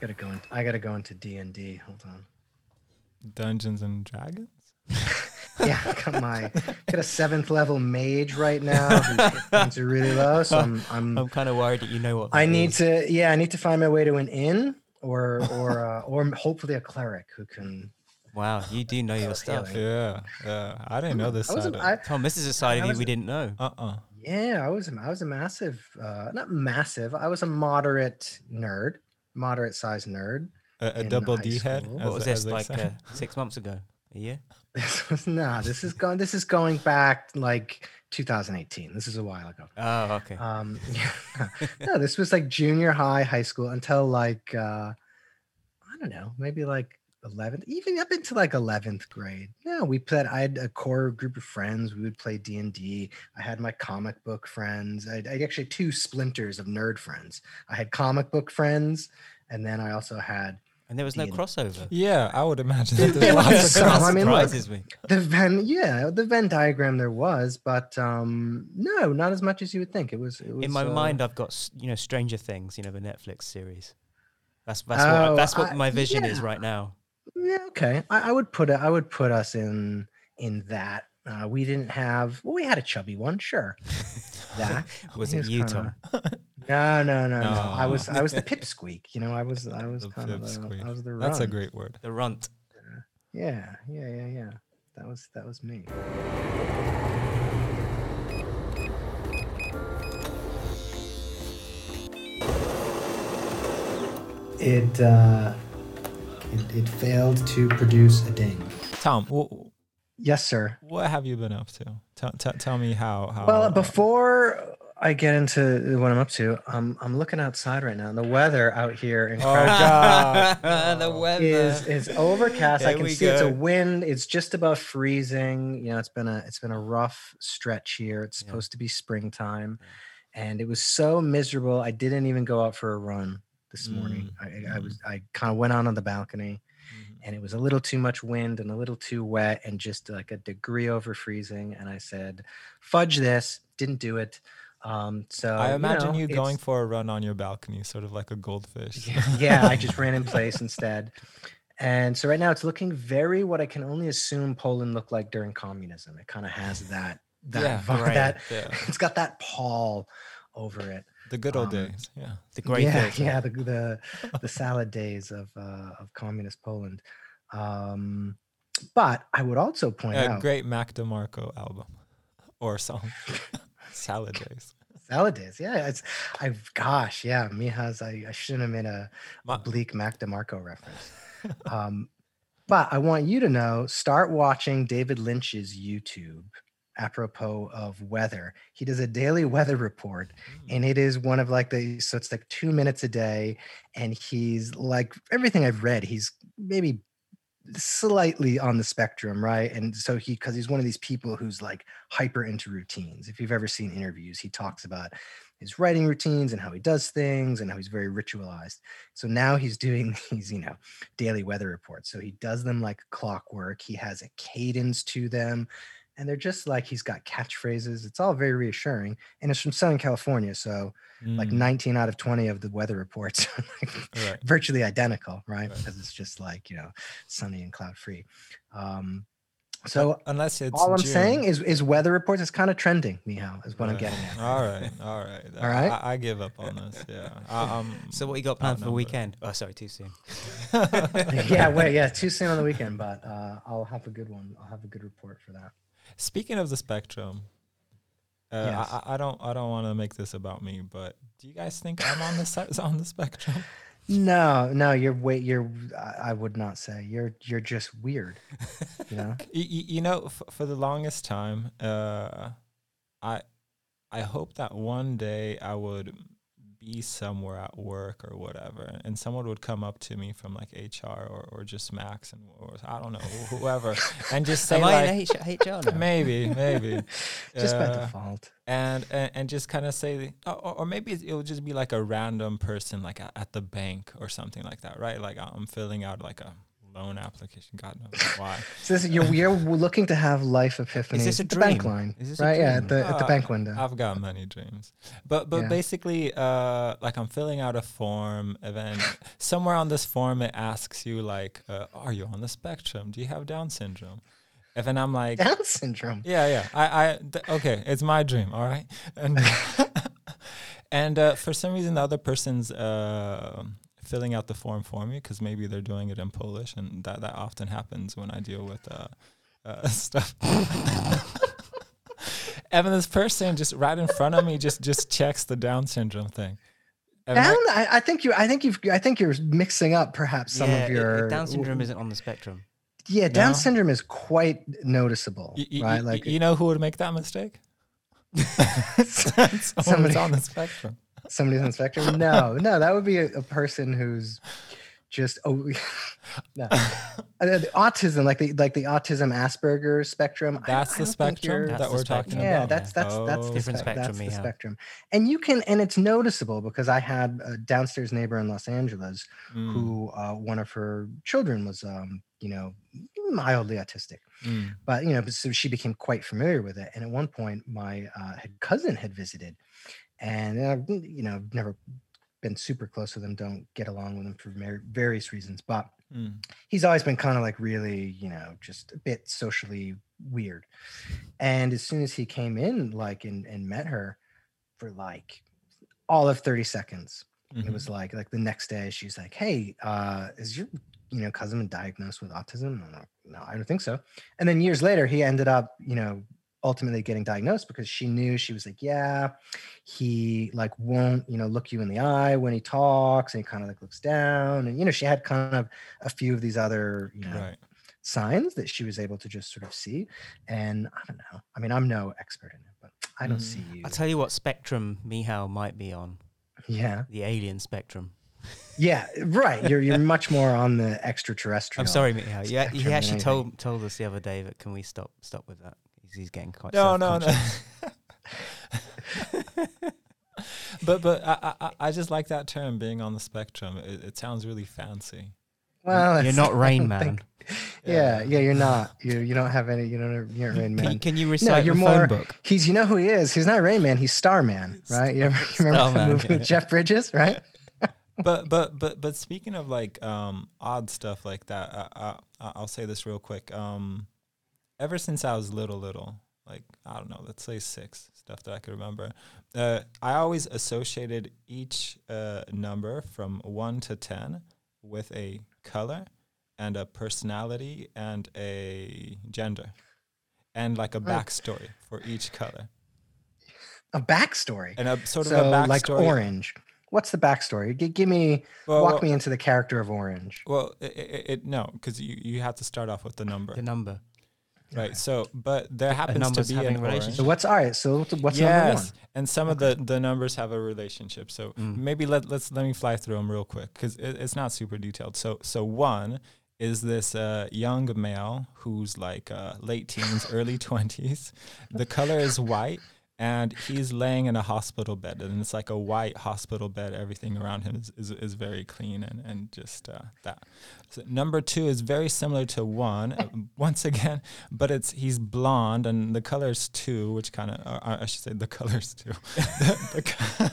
gotta go. In, I gotta go into D and D. Hold on. Dungeons and Dragons. Yeah, I got my got a seventh level mage right now. Whose hit points are really low, so I'm I'm I'm kind of worried that you know what. I that need is. to yeah, I need to find my way to an inn or or uh, or hopefully a cleric who can. Wow, you do know your stuff. feeling. Yeah, yeah. I didn't know this I was side. a, of- I, Tom, this is a side of you we didn't know. uh-uh. yeah, I was a- I was a massive uh not massive. I was a moderate nerd, moderate sized nerd. A, a double D head. school. as What was they- this like uh, six months ago? A year? This was nah, this is going this is going back like 2018. This is a while ago. Oh, okay. Um yeah. no, this was like junior high, high school until like uh I don't know, maybe like 11th, even up into like 11th grade. Yeah, we played I had a core group of friends. We would play D&D. I had my comic book friends. I I actually had two splinters of nerd friends. I had comic book friends and then I also had and there was no D&D. crossover. Yeah, I would imagine that There was lots some, cross- I mean, look, surprises me. the Venn, yeah, the Venn diagram there was, but um no, not as much as you would think. It was. It was In my uh, mind, I've got you know Stranger Things, you know the Netflix series. That's that's Oh, what that's what I- my vision is right now. Yeah, okay. I, I would put it. I would put us in in that. Uh, we didn't have. Well, we had a chubby one, sure. That Was he it you, kinda- Tom? No, no, no, no. I was. I was the pipsqueak. You know, I was. I was The kind of. The. I was the. That's a great word. The runt. Yeah, yeah, yeah, yeah. That was that was me. It uh, it, it failed to produce a ding. Tom, wh- Yes, sir. what have you been up to? Tell, tell, tell me how. how Well, before I get into what I'm up to, I'm I'm looking outside right now. and The weather out here in Oh, Crack God. the weather. is is overcast. I can we see it's a wind. It's just about freezing. You know, it's been a it's been a rough stretch here. It's Yeah. supposed to be springtime, and it was so miserable. I didn't even go out for a run this morning. I, I mm. was I kind of went out on the balcony, Mhm. and it was a little too much wind and a little too wet and just like a degree over freezing. And I said, "Fudge this!" Didn't do it. Um, so I imagine know, you going for a run on your balcony, sort of like a goldfish. yeah, yeah, I just ran in place instead. And so right now it's looking very what I can only assume Poland looked like during communism. It kind of has that that Yeah, right, that yeah. it's got that pall over it. The good old Um, days. Yeah. the great yeah, filter. yeah, the the, the salad days of uh, of communist Poland. Um, but I would also point A out a great Mac DeMarco album or song. Salad days. salad days. Yeah, it's I gosh, yeah, Mihas. I, I shouldn't have made a Ma- oblique Mac DeMarco reference. um, but I want you to know start watching David Lynch's YouTube apropos of weather. He does a daily weather report, hmm. and it is one of like the so it's like two minutes a day, and he's like everything I've read, he's maybe slightly on the spectrum, right? And so he because he's one of these people who's like hyper into routines. If you've ever seen interviews, he talks about his writing routines and how he does things and how he's very ritualized. So now he's doing these, you know, daily weather reports. So he does them like clockwork. He has a cadence to them. And they're just like he's got catchphrases. It's all very reassuring. And it's from Southern California. So like Mm, 19 out of 20 of the weather reports are like Right. virtually identical, right? Right. Because it's just like, you know, sunny and cloud free. Um, so unless it's all I'm June. saying is is weather reports is kind of trending, Mihao, is what I'm getting at. All right, all right, All right. I, I give up on this. Yeah. Um, So what you got planned for the weekend? Oh, sorry, too soon. yeah, wait, yeah, too soon on the weekend, but uh, I'll have a good one. I'll have a good report for that. Speaking of the spectrum, uh, Yes. I, I don't I don't want to make this about me, but do you guys think I'm on the on the spectrum? No, no, you're wait, you're. I I would not say you're. You're just weird. You know. Y- y- you know, f- for the longest time, uh, I I hope that one day I would be somewhere at work or whatever, and someone would come up to me from like HR or, or just Max and or I don't know whoever, and just say Am like H- HR now? maybe maybe just by Uh, default. and, and and just kind of say or, or maybe it will just be like a random person like at, at the bank or something like that right like i'm filling out like a loan application. God knows why. So this, you're, you're looking to have life epiphanies. Is this a the bank dream? line, Is this a right? Yeah, dream? at the at the Uh, bank window. I've got many dreams, but but Yeah. basically, uh, like I'm filling out a form, and then somewhere on this form it asks you like, uh, "Are you on the spectrum? Do you have Down syndrome?" And then I'm like, Down syndrome. Yeah, yeah. I, I, th- okay. It's my dream. All right. And and uh, for some reason, the other person's uh, filling out the form for me because maybe they're doing it in Polish, and that that often happens when I deal with uh, uh, stuff. and then this person just right in front of me just just checks the Down syndrome thing. And Down. I, I think you. I think you've. I think you're mixing up perhaps some yeah, of it- your Down syndrome isn't on the spectrum. Yeah, Down No? syndrome is quite noticeable, y- y- right? y- Like you know who would make that mistake? Someone Somebody- on the spectrum. Somebody's on the spectrum. No, no, that would be a, a person who's just oh no. Uh, the autism, like the like the autism Asperger spectrum. That's I the spectrum That's that the we're talking spectrum. yeah, about. that's that's that's the Oh, Different spec- spectrum, That's the Michal. spectrum, and you can, and it's noticeable because I had a downstairs neighbor in Los Angeles Mm, who uh, one of her children was, um, you know, mildly autistic. mm. but you know so she became quite familiar with it and at one point my uh, cousin had visited and uh, you know never been super close with him don't get along with him for various reasons but Mm. he's always been kind of like really you know just a bit socially weird and as soon as he came in like and, and met her for like all of 30 seconds it Mhm. was like like the next day she's like hey uh is your you know cousin been diagnosed with autism I'm like, no i don't think so and then years later he ended up you know ultimately getting diagnosed because she knew she was like yeah he like won't you know look you in the eye when he talks and he kind of like looks down and you know she had kind of a few of these other you know Right. signs that she was able to just sort of see and i don't know i mean i'm no expert in it but i don't Mhm. see you I'll tell you what spectrum Mihal might be on. yeah The alien spectrum. yeah right you're you're much more on the extraterrestrial I'm sorry, Mihal. Yeah, he actually told told us the other day that can we stop stop with that? He's, he's getting quite No, no, no. but but I, I I just like that term being on the spectrum. It, it sounds really fancy. well You're not Rain Man. think- yeah yeah you're not you you don't have any you don't you're not rain Can, you- man can you recite you're the more- phone book? he's you know who he is he's not rain man he's starman right you, ever, you remember that Starman, movie yeah. with jeff bridges right But but but but speaking of like um odd stuff like that, uh, uh, I- I'll say this real quick. Um, ever since I was little, little, like I don't know, let's say six, stuff that I could remember. Uh, I always associated each uh, number from one to ten with a color and a personality and a gender, and like a Right. backstory for each color, a backstory and a sort of so a backstory. like orange what's the backstory G- give me Well, walk well- me into the character of orange Well, it, it, it no, because you, you have to start off with the number, The number. Right? So, but there happens to be having an relationship. so what's all right so what's, what's number one yes, and some of the the numbers have a relationship. So Mm. maybe let let's let me fly through them real quick because it, it's not super detailed. So so one is this uh, young male who's like uh, late teens, early twenties. The color is white. And he's laying in a hospital bed, and it's like a white hospital bed. Everything around him is, is, is very clean and, and just uh, that. So number two is very similar to one, uh, once again, but it's he's blonde and the color's two, which kind of uh, I should say the color's two. the, the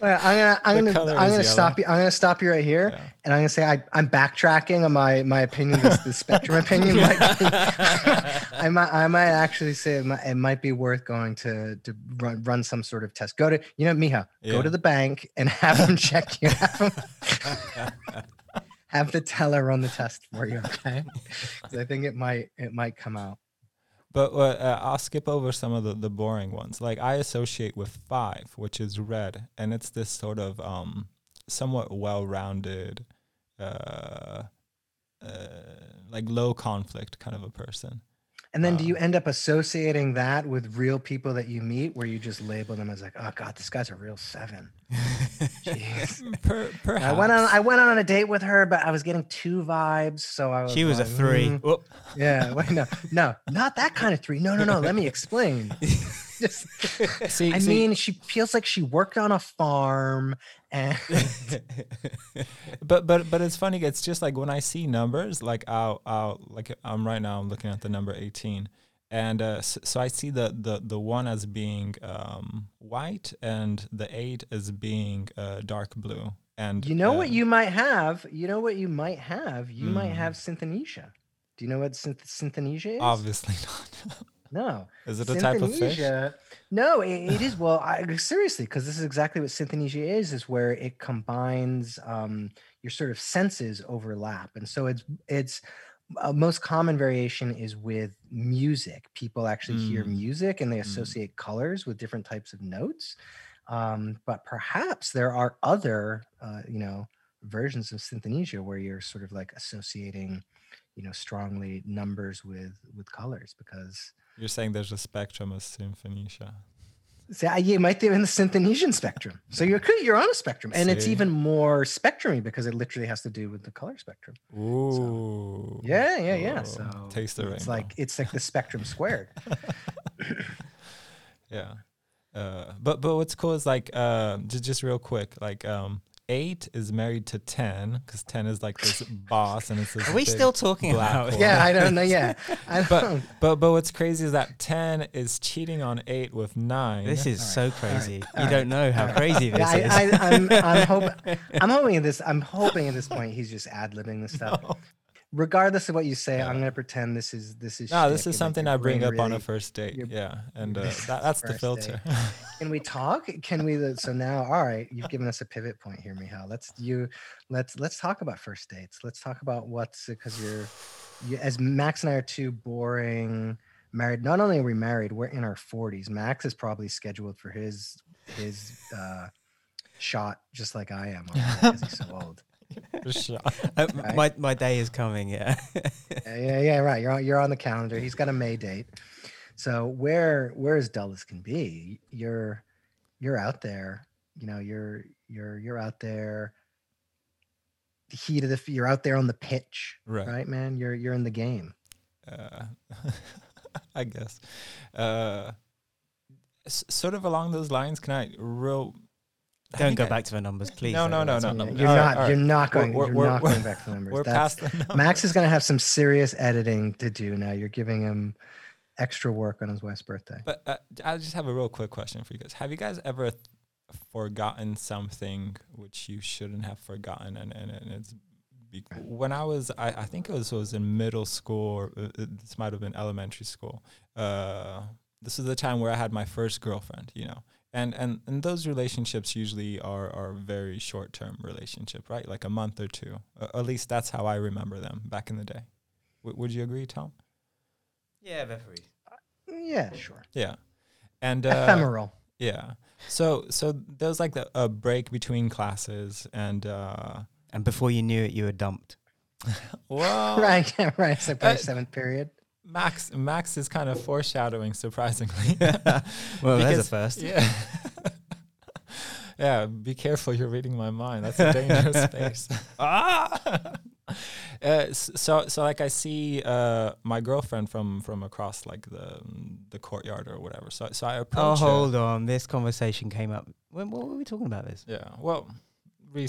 Well, I'm gonna I'm The gonna I'm gonna stop you. I'm gonna stop you right here, Yeah. and I'm gonna say I, I'm backtracking on my my opinion. This the spectrum opinion might be, I might I might actually say it might, it might be worth going to to run run some sort of test. Go to you know Miha, go to the bank and have them check you. Have, them, have the teller run the test for you. Okay, 'Cause I think it might it might come out. But uh, uh, I'll skip over some of the, the boring ones. Like I associate with five, which is red, and it's this sort of um, somewhat well-rounded, uh, uh, like low conflict kind of a person. And then do Um, you end up associating that with real people that you meet, where you just label them as like, oh god, this guy's a real seven. Jeez. Per. I went on I went on a date with her, but I was getting two vibes, so I was. She was a three. "Mm, yeah, wait, no, no, not that kind of three. No, no, no. Let me explain. Just, See, I see, mean, she feels like she worked on a farm and but but but it's funny. It's just like when I see numbers, like I'll I'll like I'm right now. I'm looking at the number 18, and uh, so, so I see the the the one as being um, white and the eight as being uh, dark blue. And you know what uh, you might have. You know what you might have. You might Hmm. have synthonesia. Do you know what synth- synthonesia is? obviously not. No. Is it a type of fish? No, it, it is. Well, I, seriously, because this is exactly what synthonesia is: is where it combines um, your sort of senses overlap, and so it's it's uh, most common variation is with music. People actually hear Mm. music and they Mm. associate colors with different types of notes. Um, but perhaps there are other, uh, you know, versions of synthonesia where you're sort of like associating, you know, strongly numbers with with colors because You're saying there's a spectrum of symphonesia. See, you might be in the Synthonesian spectrum. So you're you're on a spectrum, and it's even more spectrumy because it literally has to do with the color spectrum. Ooh. Yeah, yeah, yeah. Oh, So taste the rainbow. it's like it's like the spectrum squared. Yeah. Uh, but but what's cool is like uh, just just real quick like um, eight is married to ten because ten is like this boss and it's this Are we still talking black about? hole. yeah, I don't know. Yeah, I But don't. but but what's crazy is that ten is cheating on eight with nine. This is All so right, all right, crazy. all You right, don't know how all right. crazy this Yeah, is. I, I, I'm I'm hoping I'm hoping at this I'm hoping at this point he's just ad libbing this stuff. No. Regardless of what you say, Yeah. I'm gonna pretend this is this is. No, this is something I bring up on a first date. Yeah, and uh, that, that's the filter. Can we talk? Can we? So now, all right, you've given us a pivot point here, Michal. Let's you, let's let's talk about first dates. Let's talk about what's because you're, you, as Max and I are two boring married. Not only are we married, we're in our forties. Max is probably scheduled for his his uh, shot, just like I am, because he's so old. For sure. Uh, Right. my my day is coming. Yeah. Yeah, yeah, yeah, right. You're on, you're on the calendar. He's got a May date. So where where as dull as can be, you're you're out there. You know, you're you're you're out there. The heat of the you're out there on the pitch, Right. right, man? You're you're in the game. uh, I guess. Uh, s- sort of along those lines, can I real? I Don't go I- back to the numbers, please. No, no, no, no, all no. You're not all you're right. not going We're- you're we're- not we're- going back to the numbers. We're That's, past the numbers. Max is going to have some serious editing to do now. You're giving him extra work on his wife's birthday. But uh, I just have a real quick question for you guys. Have you guys ever th- forgotten something which you shouldn't have forgotten? And, and, and it's be- when I was, I, I think it was was in middle school, or uh, uh, this might have been elementary school. Uh, this is the time where I had my first girlfriend, you know. And, and and those relationships usually are are very short term relationship, right? Like a month or two. Uh, at least that's how I remember them back in the day. W- would you agree, Tom? Yeah, very. Yeah, sure. Yeah. And uh, Ephemeral. yeah. So so there was like the, a break between classes and uh And before you knew it, you were dumped. well right, right. so like uh, my seventh period. Max Max is kind of foreshadowing surprisingly. Well, there's a first. Yeah. yeah, be careful you're reading my mind. That's a dangerous space. ah! Uh, so so like I see uh my girlfriend from from across like the the courtyard or whatever. So so I Oh, approach her. hold on. This conversation came up. When, what were we talking about this? Yeah. Well,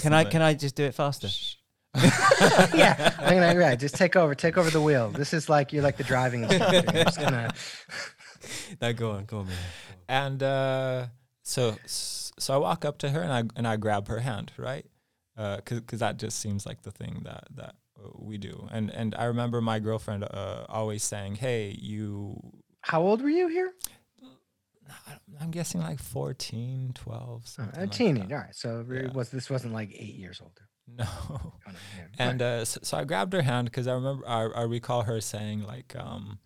Can I can I just do it faster? Shh. yeah, I'm gonna right. Just take over, take over the wheel. This is like you're like the driving gonna. no, go on, go on. Man. And uh, so so I walk up to her and I and I grab her hand, right? Because because that just seems like the thing that that uh, we do. And and I remember my girlfriend uh, always saying, "Hey, you." How old were you here? I'm guessing like 14, 12, Oh, something a like teenager. that. All right. So Yeah. was this wasn't like eight years older. No. No, yeah. And uh, so, so I grabbed her hand because I remember I, I recall her saying like, um,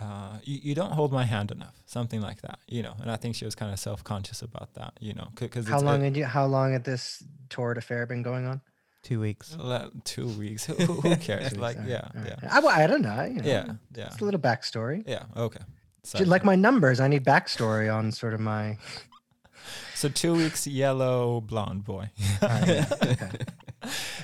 uh, you, "You don't hold my hand enough," something like that, you know. And I think she was kind of self conscious about that, you know, because how long had you? How long had this torrid affair been going on? Two weeks. two weeks. Who, who who cares? Weeks, like, all right, yeah, all right. yeah, I, well, I don't know. You know yeah, yeah, Just a little backstory. yeah. Okay. So, Like my numbers, I need backstory on sort of my. so two weeks, yellow, blonde boy, All right, yeah, okay.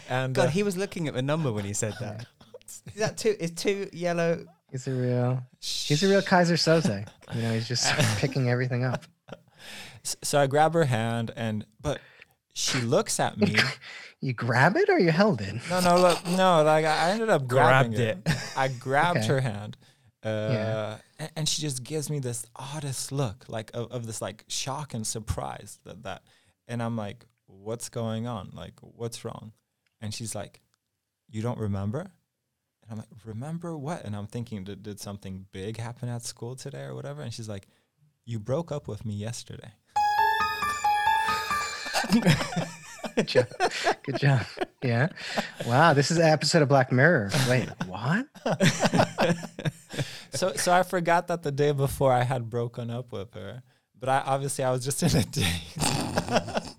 And God, uh, he was looking at the number when he said that. Is that two? Is two yellow? He's a real. He's a real Keyser Söze. You know, he's just picking everything up. So I grab her hand, and but she looks at me. You grab it or you held it? No, no, look, no. Like I ended up grabbing Grabbed it. I grabbed Okay. her hand, uh, Yeah. a- and she just gives me this oddest look, like of, of this like shock and surprise that that, and I'm like, what's going on? Like, what's wrong? And she's like, you don't remember? And I'm like, remember what? And I'm thinking, did, did something big happen at school today or whatever? And she's like, you broke up with me yesterday. Good job. Good job. Yeah. Wow. This is an episode of Black Mirror. Wait, what? so so I forgot that the day before I had broken up with her, but I obviously I was just in a date.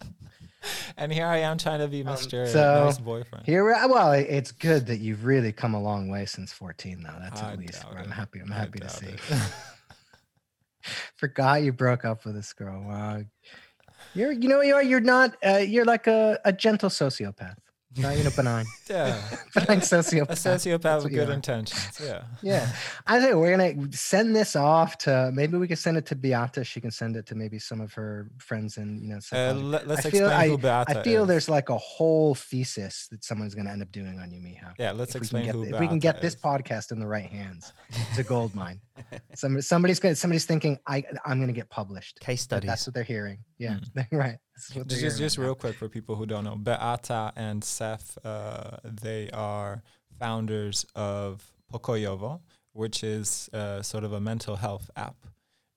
and here I am trying to be Mr. Um, so, nice boyfriend. Here, we are. well, it's good that you've really come a long way since 14, though. That's I at least I'm happy. I'm happy to see. Forgot you broke up with this girl. Wow. You're, you know, what you are. You're not. Uh, you're like a, a gentle sociopath. Not you know, benign, yeah. benign A sociopath. sociopath with good are. intentions. Yeah. Yeah, I think we're gonna send this off to maybe we can send it to Beata. She can send it to maybe some of her friends and you know. Uh, psychology. let, us I feel- explain who Beata I feel is. there's like a whole thesis that someone's gonna end up doing on you, Miha. Yeah, let's if we can explain get, who th- Beata if we can get this is. podcast in the right hands, it's a gold mine. Somebody, somebody's gonna, somebody's thinking, I, I'm gonna get published. Case But studies. That's what they're hearing. Yeah, right. That's what they're Hmm. Just, just real quick for people who don't know, Beata and Seth, uh, they are founders of Pokoyovo, which is uh, sort of a mental health app.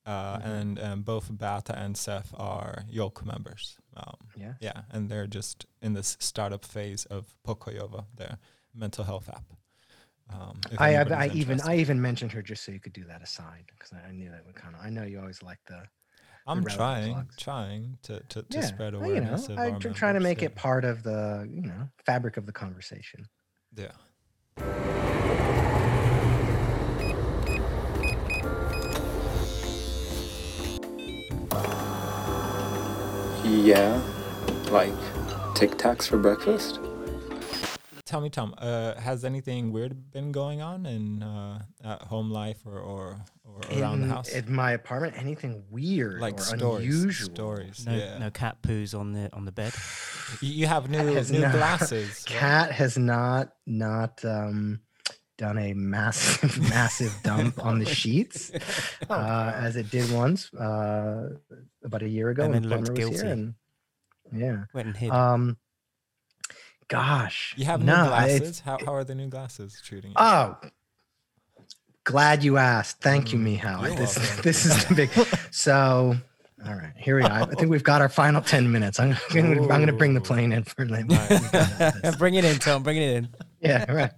Uh, Mhm. And um, both Beata and Seth are Yolk members. Um, Yeah. yeah, and they're just in this startup phase of Pokoyovo, their mental health app. Um, I, I, I even. I even mentioned her just so you could do that aside because I, I knew that would kind of I know you always like the I'm trying, plugs. trying to, to, to yeah spread well, you know awareness. of I'm our trying to make yeah. it part of the you know fabric of the conversation. Yeah. Yeah, like Tic Tacs for breakfast. Tell me, Tom, uh, has anything weird been going on in uh, at home life or or, or around the In- house? in my apartment. Anything weird like or stories, unusual? stories. No, yeah. no cat poos on the on the bed. You, you have new has new not- glasses. right? Cat has not not um, done a massive massive dump on the sheets Oh, uh, as it did once uh, about a year ago And then looked Plumber here. guilty. And, yeah. Went and hid. Um. Gosh. You have no, new I- it's- glasses. How how are the new glasses treating you? Oh, glad you asked. Thank you, Mm, you're This welcome. this is the big. So, all right, here we are. I think we've got our final ten minutes. I'm gonna, I'm gonna bring the plane in for like. bring it in, Tom. Bring it in. yeah, right.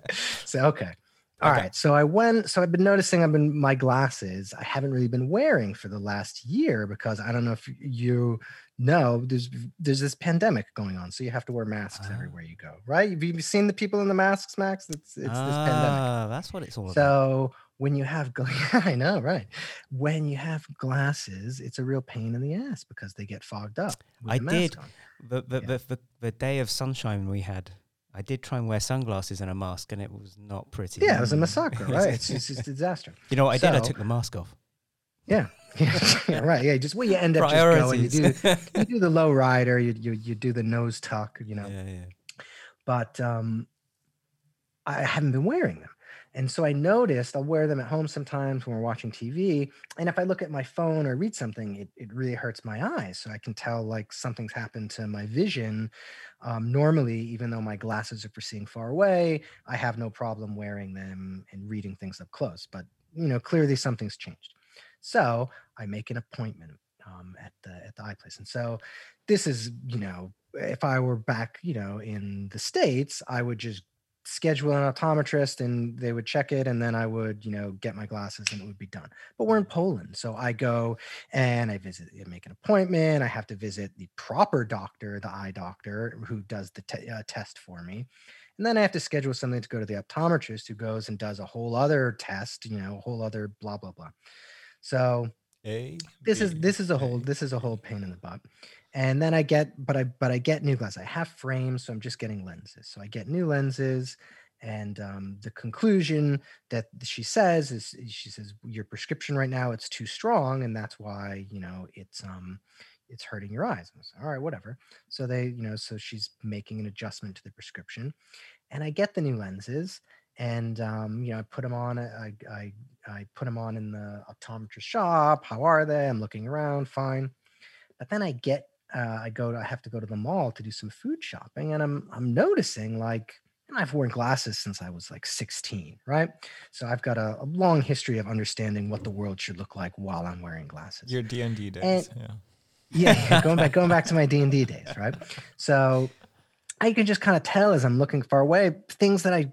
So okay. All right. Okay. So I went. So I've been noticing. I've been my glasses. I haven't really been wearing for the last year because I don't know if you know. There's there's this pandemic going on, so you have to wear masks Ah. everywhere you go. Right? Have you seen the people in the masks, Max? It's it's this pandemic. Ah, that's what it's all about. So when you have, gla- I know, right? When you have glasses, it's a real pain in the ass because they get fogged up. I did. The the, Yeah. the the the day of sunshine we had, I did try and wear sunglasses and a mask, and it was not pretty. Yeah, it was a Mm. massacre, right? It's just it's a disaster. You know what I did? I took the mask off. Yeah, yeah, right. Yeah, just well, you end up just going. You do you do the low rider. You you you do the nose tuck. You know, yeah, yeah. but um, I haven't been wearing them. And so I noticed I'll wear them at home sometimes when we're watching TV. And if I look at my phone or read something, it, it really hurts my eyes. So I can tell like something's happened to my vision. Um, normally, even though my glasses are for seeing far away, I have no problem wearing them and reading things up close. But you know, clearly something's changed. So I make an appointment um, at the at the eye place. And so this is, you know, if I were back, you know, in the States, I would just schedule an optometrist and they would check it and then I would, you know, get my glasses and it would be done. But we're in Poland. So I go and I visit, I make an appointment. I have to visit the proper doctor, the eye doctor who does the te- uh, test for me. And then I have to schedule something to go to the optometrist who goes and does a whole other test, you know, a whole other blah, blah, blah. So A, this is this is a whole this is a whole pain in the butt and then i get but i but i get new glasses. I have frames so i'm just getting lenses. So i get new lenses and um, the conclusion that she says is she says your prescription right now it's too strong and that's why you know it's um it's hurting your eyes. Was, all right whatever. So they you know so she's making an adjustment to the prescription and i get the new lenses and um, you know i put them on I, I i put them on in the optometrist shop. How are they? I'm looking around fine. But then i get uh, i go to, i have to go to the mall to do some food shopping and i'm i'm noticing like and I've worn glasses since I was like 16, right? So I've got a, a long history of understanding what the world should look like while I'm wearing glasses. Your D and D days, yeah. yeah, yeah, going back going back to my D&D days, right? So I can just kind of tell as I'm looking far away things that I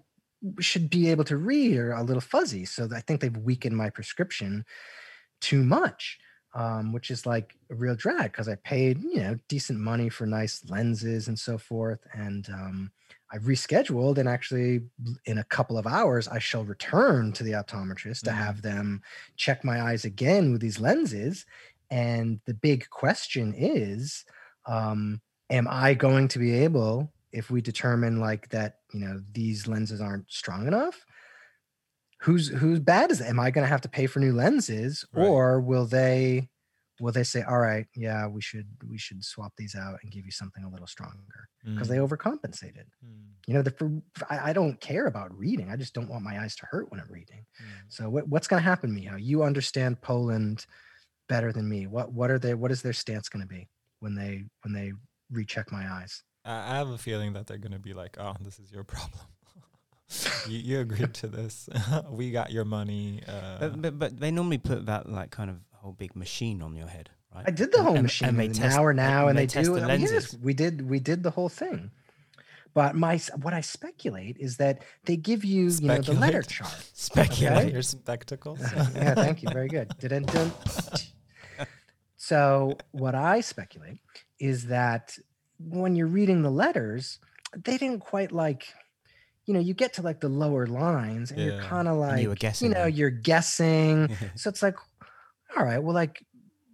should be able to read are a little fuzzy. So I think they've weakened my prescription too much. Um, which is like a real drag because I paid, you know, decent money for nice lenses and so forth. And um, I've rescheduled and actually in a couple of hours I shall return to the optometrist to Mhm. have them check my eyes again with these lenses. And the big question is, um, am I going to be able, if we determine like that, you know, these lenses aren't strong enough? Who's who's bad is it? Am I going to have to pay for new lenses, Right. or will they will they say, all right, yeah, we should we should swap these out and give you something a little stronger because Mm, they overcompensated. mm, You know, the, for, I, I don't care about reading. I just don't want my eyes to hurt when I'm reading. mm. So what, what's going to happen, Miho? You understand Poland better than me. What what are they? What is their stance going to be when they when they recheck my eyes? I I have a feeling that they're gonna be like, "Oh, this is your problem. You, you agreed to this. we got your money." Uh, But, but but they normally put that like kind of whole big machine on your head, right? I did the whole and- machine and they in test- an hour now, and, they, test do. the I mean, yes, we did. We did the whole thing. But my what I speculate is that they give you, you know, the letter chart. Speculate. Okay. your spectacles. yeah, thank you. Very good. Dun, dun. So, what I speculate is that when you're reading the letters, they didn't quite like, you know, you get to like the lower lines and you're kind of like, were guessing know, them. you're guessing. so it's like, all right, well, like,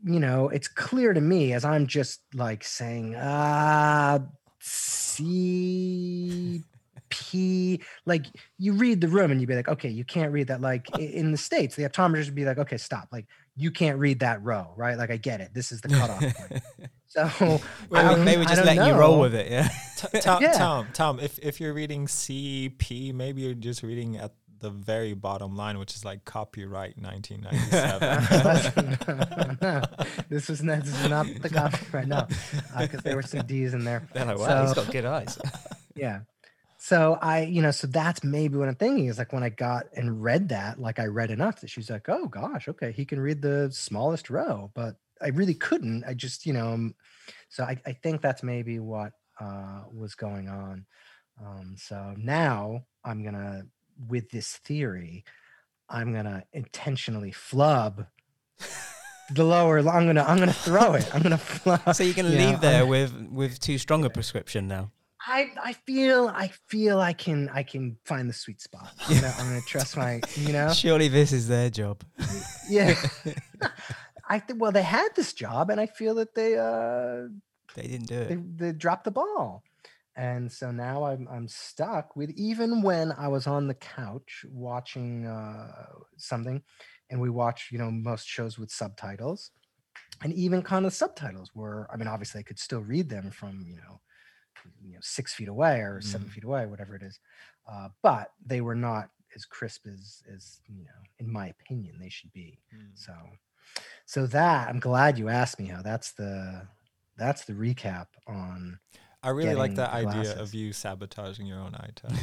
you know, it's clear to me as I'm just like saying, ah, C P. Like you read the room and you'd be like, okay, you can't read that. Like in the States, the optometrist would be like, okay, stop. Like you can't read that row, right? Like I get it. This is the cutoff point. So They I they were just don't letting you roll with it, yeah. T- Tom, Yeah. Tom, Tom, if if you're reading CP, maybe you're just reading at the very bottom line, which is like copyright 1997. no, this was not, this is not the copyright. No, because there were some D's in there. They're like, wow, he's So- got good eyes. Yeah. So I, you know, so that's maybe what I'm thinking is like when I got and read that, like I read enough that she's like, oh gosh, okay, he can read the smallest row, but I really couldn't. I just, you know, um, so I, I think that's maybe what uh, was going on. Um, so now I'm gonna, with this theory, I'm gonna intentionally flub the lower. I'm gonna, I'm gonna throw it. I'm gonna flub. so you can you know, leave there I'm- with with too strong a prescription now. I I feel I feel I can I can find the sweet spot. You know, I'm gonna trust my you know Surely this is their job. yeah. I think well they had this job and I feel that they uh They didn't do it. they, they dropped the ball. And so now I'm I'm stuck with even when I was on the couch watching uh something and we watch, you know, most shows with subtitles. And even kind of subtitles were, I mean, obviously I could still read them from, you know, you know, six feet away or seven Mm. feet away, whatever it is. Uh, but they were not as crisp as as, you know, in my opinion, they should be. Mm. So, so that I'm glad you asked me how that's the that's the recap on. I really like getting that the idea of you sabotaging your own eye test.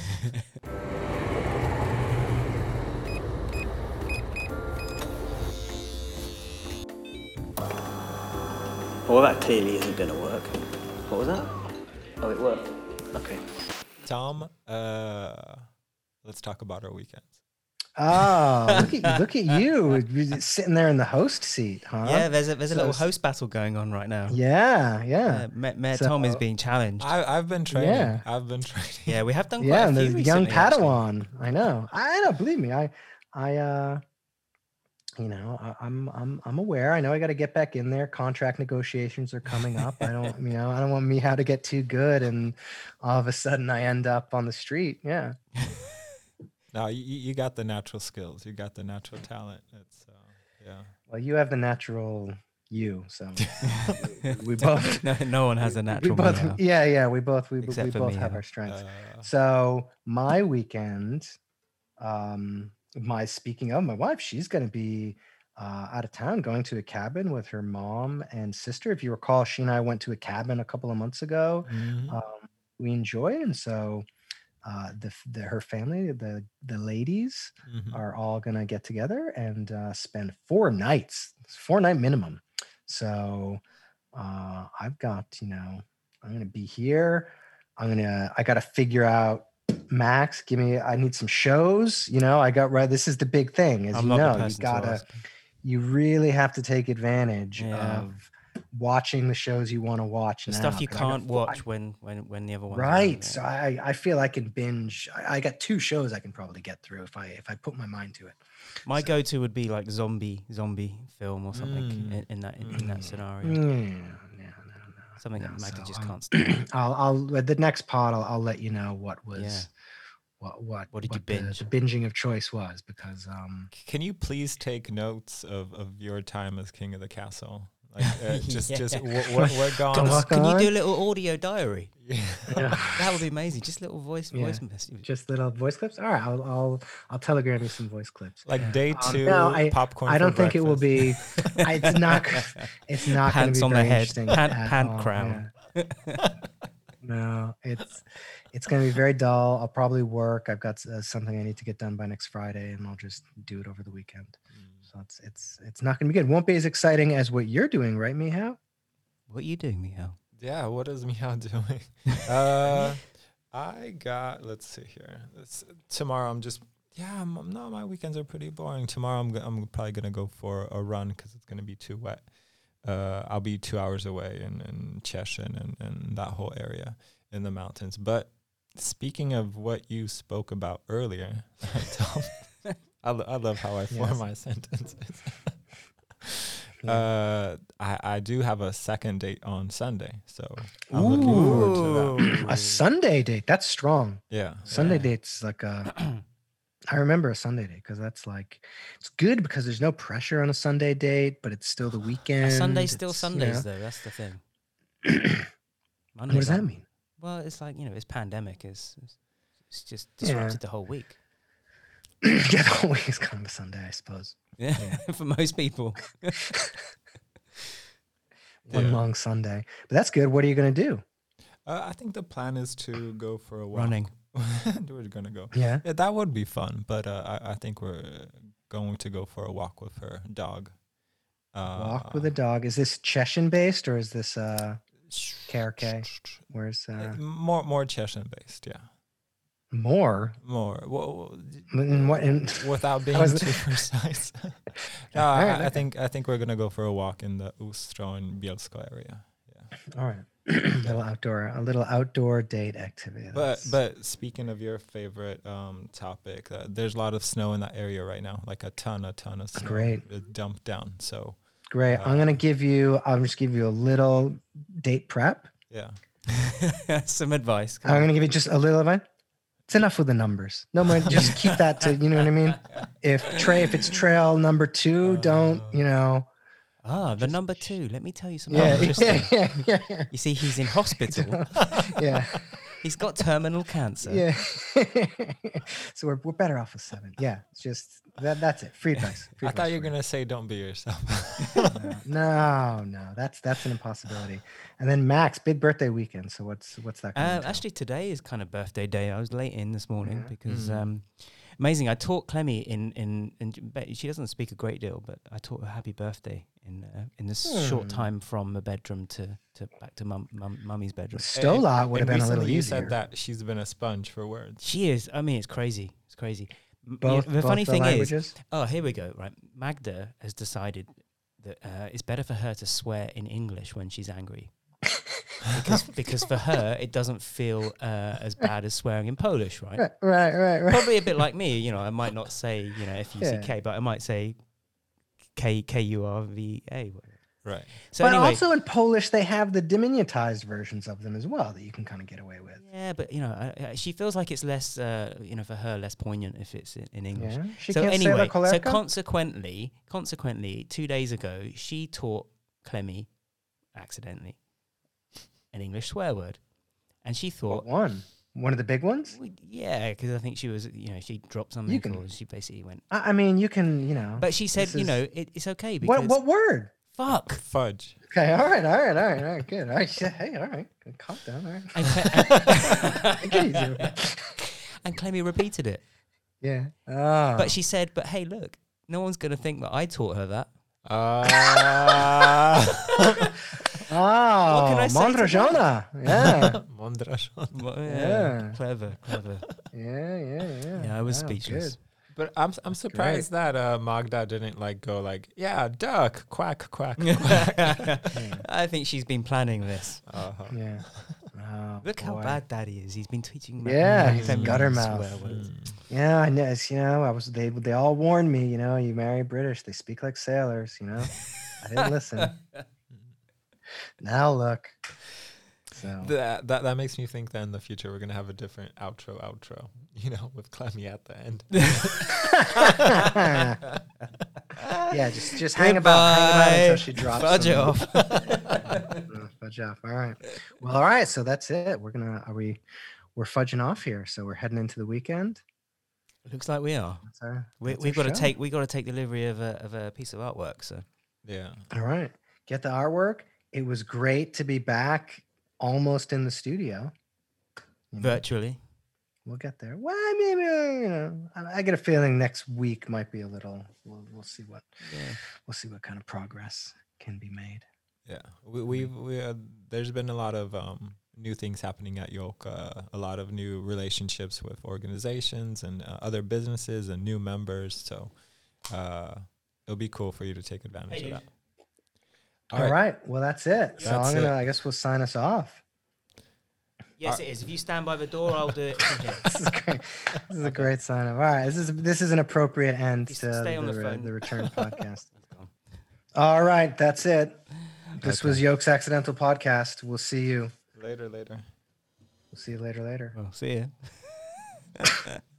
Well, that clearly isn't going to work. What was that? Oh, it worked. Okay. Tom, uh, let's talk about our weekends. Oh, look at look at you You're sitting there in the host seat, huh? yeah, there's a there's a So little host battle going on right now. yeah, yeah, Uh, Ma- Mayor Tom is being challenged. I, I've been training. Yeah. I've been training. yeah, we have done quite yeah. a And few the young recently, actually. Padawan. I know. I know. Believe me. I, I, uh, you know, I, I'm, I'm, I'm aware. I know I got to get back in there. Contract negotiations are coming up. I don't, you know, I don't want me how to get too good, and all of a sudden I end up on the street. Yeah. No, you, you you got the natural skills. You got the natural talent. It's uh, yeah. Well, you have the natural you, so we both. no, no one has we- a natural. We both, yeah, yeah. We both we, b- Except we both me, have yeah. our strengths. Uh, So my weekend, um, my speaking of my wife, she's going to be uh, out of town, going to a cabin with her mom and sister. If you recall, she and I went to a cabin a couple of months ago. mhm. Um, we enjoy, and so uh, the, the her family, the the ladies, Mhm. are all going to get together and uh, spend four nights, four night minimum. So uh, I've got, you know, I'm going to be here. I'm going to, I got to figure out Max, give me, I need some shows. You know, I got right. This is the big thing, as I'm you know, you gotta, you really have to take advantage Yeah. of watching the shows you want to watch. The now, stuff you can't four- I- watch when when when the other one. are on, right so i i feel i can binge I, I got two shows i can probably get through if i if i put my mind to it My so- go-to would be like zombie zombie film or something Mm. in, in that in, in that Mm. scenario. Mm, no, no, no, Something no. that Magda So, just um, can't stand. i'll i'll at the next part i'll, I'll let you know what was Yeah. what what What did you the- binge? the, binging of choice was because um Can you please take notes of, of your time as king of the castle? Like uh, just just Yeah. wh- wh- we're Come gone. on. Can you do a little audio diary? Yeah. That would be amazing. Just little voice Yeah. voice message. just little voice clips all right i'll i'll, I'll telegram you some voice clips Like day Um, two, no, I- popcorn. i don't think it will be I- it's not it's not going to Pants be on the very head, interesting pant- at pant all, crown. yeah. no it's it's going to be very dull i'll probably work i've got uh, something i need to get done by next friday and i'll just do it over the weekend so it's it's it's not going to be good won't be as exciting as what you're doing right Mihao? What are you doing, Mihal? Yeah, what is Meow doing? uh, I got. Let's see here. Let's, tomorrow, I'm just. Yeah, I'm, no, my weekends are pretty boring. Tomorrow, I'm go- I'm probably gonna go for a run because it's gonna be too wet. Uh, I'll be two hours away in in Cieszyn and and that whole area in the mountains. But speaking of what you spoke about earlier, Tom, I, lo- I love how I form Yes. my sentences. Uh, I, I do have a second date on Sunday, so I'm looking forward to that. a sunday date that's strong Yeah, sunday yeah. dates like a I remember a Sunday date because that's like it's good because there's no pressure on a Sunday date, but it's still the weekend. Are Sundays still it's, you Sundays know. though. That's the thing. what does that mean? Well, it's like you know, it's pandemic. It's it's, it's just Yeah. disrupted the whole week. yeah, the whole week is kind of a Sunday, I suppose. Yeah, Yeah. for most people. One Yeah. long Sunday, but that's good. What are you gonna do? Uh, I think the plan is to go for a walk. Running. we're gonna go. Yeah, Yeah, that would be fun, but uh, I, I think we're going to go for a walk with her dog. Uh, walk with a dog. Is this Cieszyn based or is this uh KRK? Where's Uh, uh more more Cieszyn based, yeah. More? More well, In what? In, without being too precise. no, I, right, I okay. think I think we're gonna go for a walk in the Ustroń and Bielsko area. Yeah. all right, A little outdoor, a little outdoor date activity. But That's- but speaking of your favorite um, topic, uh, there's a lot of snow in that area right now, like a ton, a ton of snow. Great. Dumped down. So great. I'm uh, gonna give you. I'll just give you a little date prep. yeah, Some advice. come I'm on. gonna give you just a little it. It's enough with the numbers. No more. Just keep that to you know what I mean. If Trey, if it's trail number two, don't you know? Ah, the number two. Let me tell you something Yeah, interesting. yeah, yeah, yeah, You see, he's in hospital. yeah, he's got terminal cancer. yeah. so we're, we're better off with seven. Yeah, it's just that. That's it. Free advice. Free I advice thought you were gonna say don't be yourself. No, no, that's that's an impossibility. And then Max, big birthday weekend. So what's what's that? gonna Uh, actually, today is kind of birthday day. I was late in this morning Yeah. because Mm. um, amazing. I taught Clemmy in in, in she doesn't speak a great deal, but I taught her happy birthday in uh, in this short Hmm. time from the bedroom to, to back to mum, mum mummy's bedroom. Stola would have been a little recently you easier. said that she's been a sponge for words. She is. I mean, it's crazy. It's crazy. M- yeah, Both, the both funny thing is, oh, here we go. Right, Magda has decided that uh, it's better for her to swear in English when she's angry. Because because for her it doesn't feel uh, as bad as swearing in Polish, right? right, right, right, right. Probably a bit like me, you know. I might not say you know F U C Yeah. K, but I might say K K U R V A. Right. So but anyway, also in Polish, they have the diminutized versions of them as well that you can kind of get away with. yeah, but you know, I, I, she feels like it's less, uh, you know, for her less poignant if it's in, in English. Yeah. She so can't say anyway, la so consequently, consequently, two days ago, she taught Clemmy accidentally an English swear word, and she thought, What one? One of the big ones? well, yeah, because I think she was, you know, she dropped something, can- or she basically went. I, I mean, you can, you know. But she said, this you is- know, it, it's okay because what what word? fuck. Fudge. Okay, all right, all right, all right, all right, good. All right, yeah, hey, all right, calm down, all right. And, Cle- Take it easy. and Clemmy repeated it, Yeah. Oh. but ah. she said, "But hey, look, no one's gonna think that I taught her that." Ah. Ah. Oh, can I say to Mondrajona. Yeah. Mondražon. Well, Yeah. clever, clever. yeah, yeah, yeah. Yeah, I was Wow, speechless. good. But I'm I'm surprised that uh, Magda didn't like go like yeah duck quack quack. quack. I think she's been planning this. uh-huh. Yeah. Oh, Look how bad Daddy is. He's been teaching. Yeah, Clemmy he's a gutter mouth. Mm. Yeah, I know. You know, I was. They they all warned me. You know, you marry British, they speak like sailors. You know, I didn't listen. Now look. So That, that that makes me think that in the future we're gonna have a different outro outro, you know, with Clemmy at the end. yeah, just just hang about, hang about until she drops. Fudge some- off. Uh, fudge off. All right. Well, all right. So that's it. We're gonna. Are we? We're fudging off here. So we're heading into the weekend. Looks like we are. That's our, We, that's we've our got to take. We got to take delivery of a of a piece of artwork. So Yeah. All right. Get the artwork. It was great to be back, almost in the studio. You know, virtually. we'll get there. Well, maybe you know. I, I get a feeling next week might be a little. We'll, we'll see what. Yeah. We'll see what kind of progress can be made. Yeah, we we've we uh, there's been a lot of um, new things happening at Yoke. Uh, a lot of new relationships with organizations and uh, other businesses and new members. So uh, it'll be cool for you to take advantage Hey, of that. All right. Well, that's it. So That's I'm gonna. it. I guess we'll sign us off. Yes, it is. If you stand by the door, I'll do it. this is great. This is a great sign up. All right, this is this is an appropriate end Just to stay on the, the re- phone. the return podcast. All right, that's it. This was Yoke's Accidental Podcast. We'll see you. Later, later. We'll see you later. Later. Well, see ya.